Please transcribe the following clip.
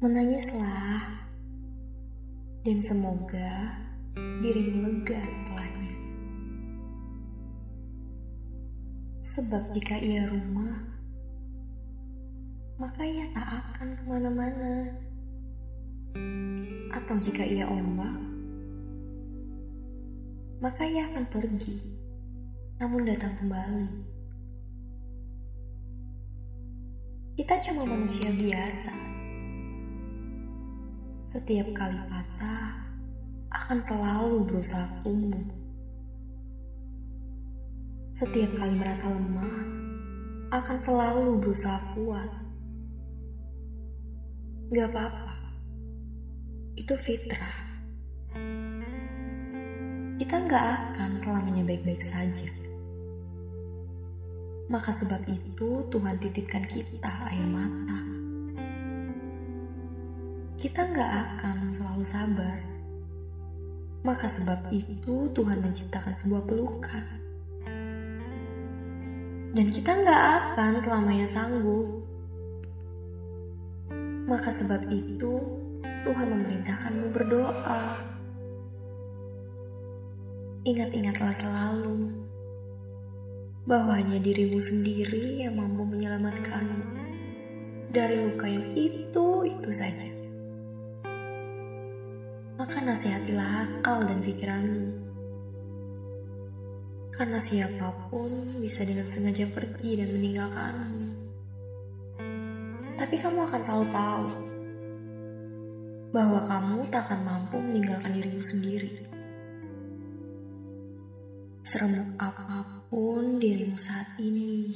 Menangislah, dan semoga dirimu lega setelahnya. Sebab jika ia rumah, maka ia tak akan ke mana-mana. Atau jika ia ombak, maka ia akan pergi, namun datang kembali. Kita cuma manusia biasa setiap kali patah, akan selalu berusaha tumbuh. Setiap kali merasa lemah, akan selalu berusaha kuat. Gak apa-apa, itu fitrah. Kita gak akan selamanya baik-baik saja. Maka sebab itu Tuhan titipkan kita air mata kita nggak akan selalu sabar. Maka sebab itu Tuhan menciptakan sebuah pelukan. Dan kita nggak akan selamanya sanggup. Maka sebab itu Tuhan memerintahkanmu berdoa. Ingat-ingatlah selalu bahwa hanya dirimu sendiri yang mampu menyelamatkanmu dari luka yang itu-itu saja maka nasihatilah akal dan pikiranmu. Karena siapa pun bisa dengan sengaja pergi dan meninggalkanmu. Tapi kamu akan selalu tahu bahwa kamu tak akan mampu meninggalkan dirimu sendiri. Seremuk apa pun dirimu saat ini,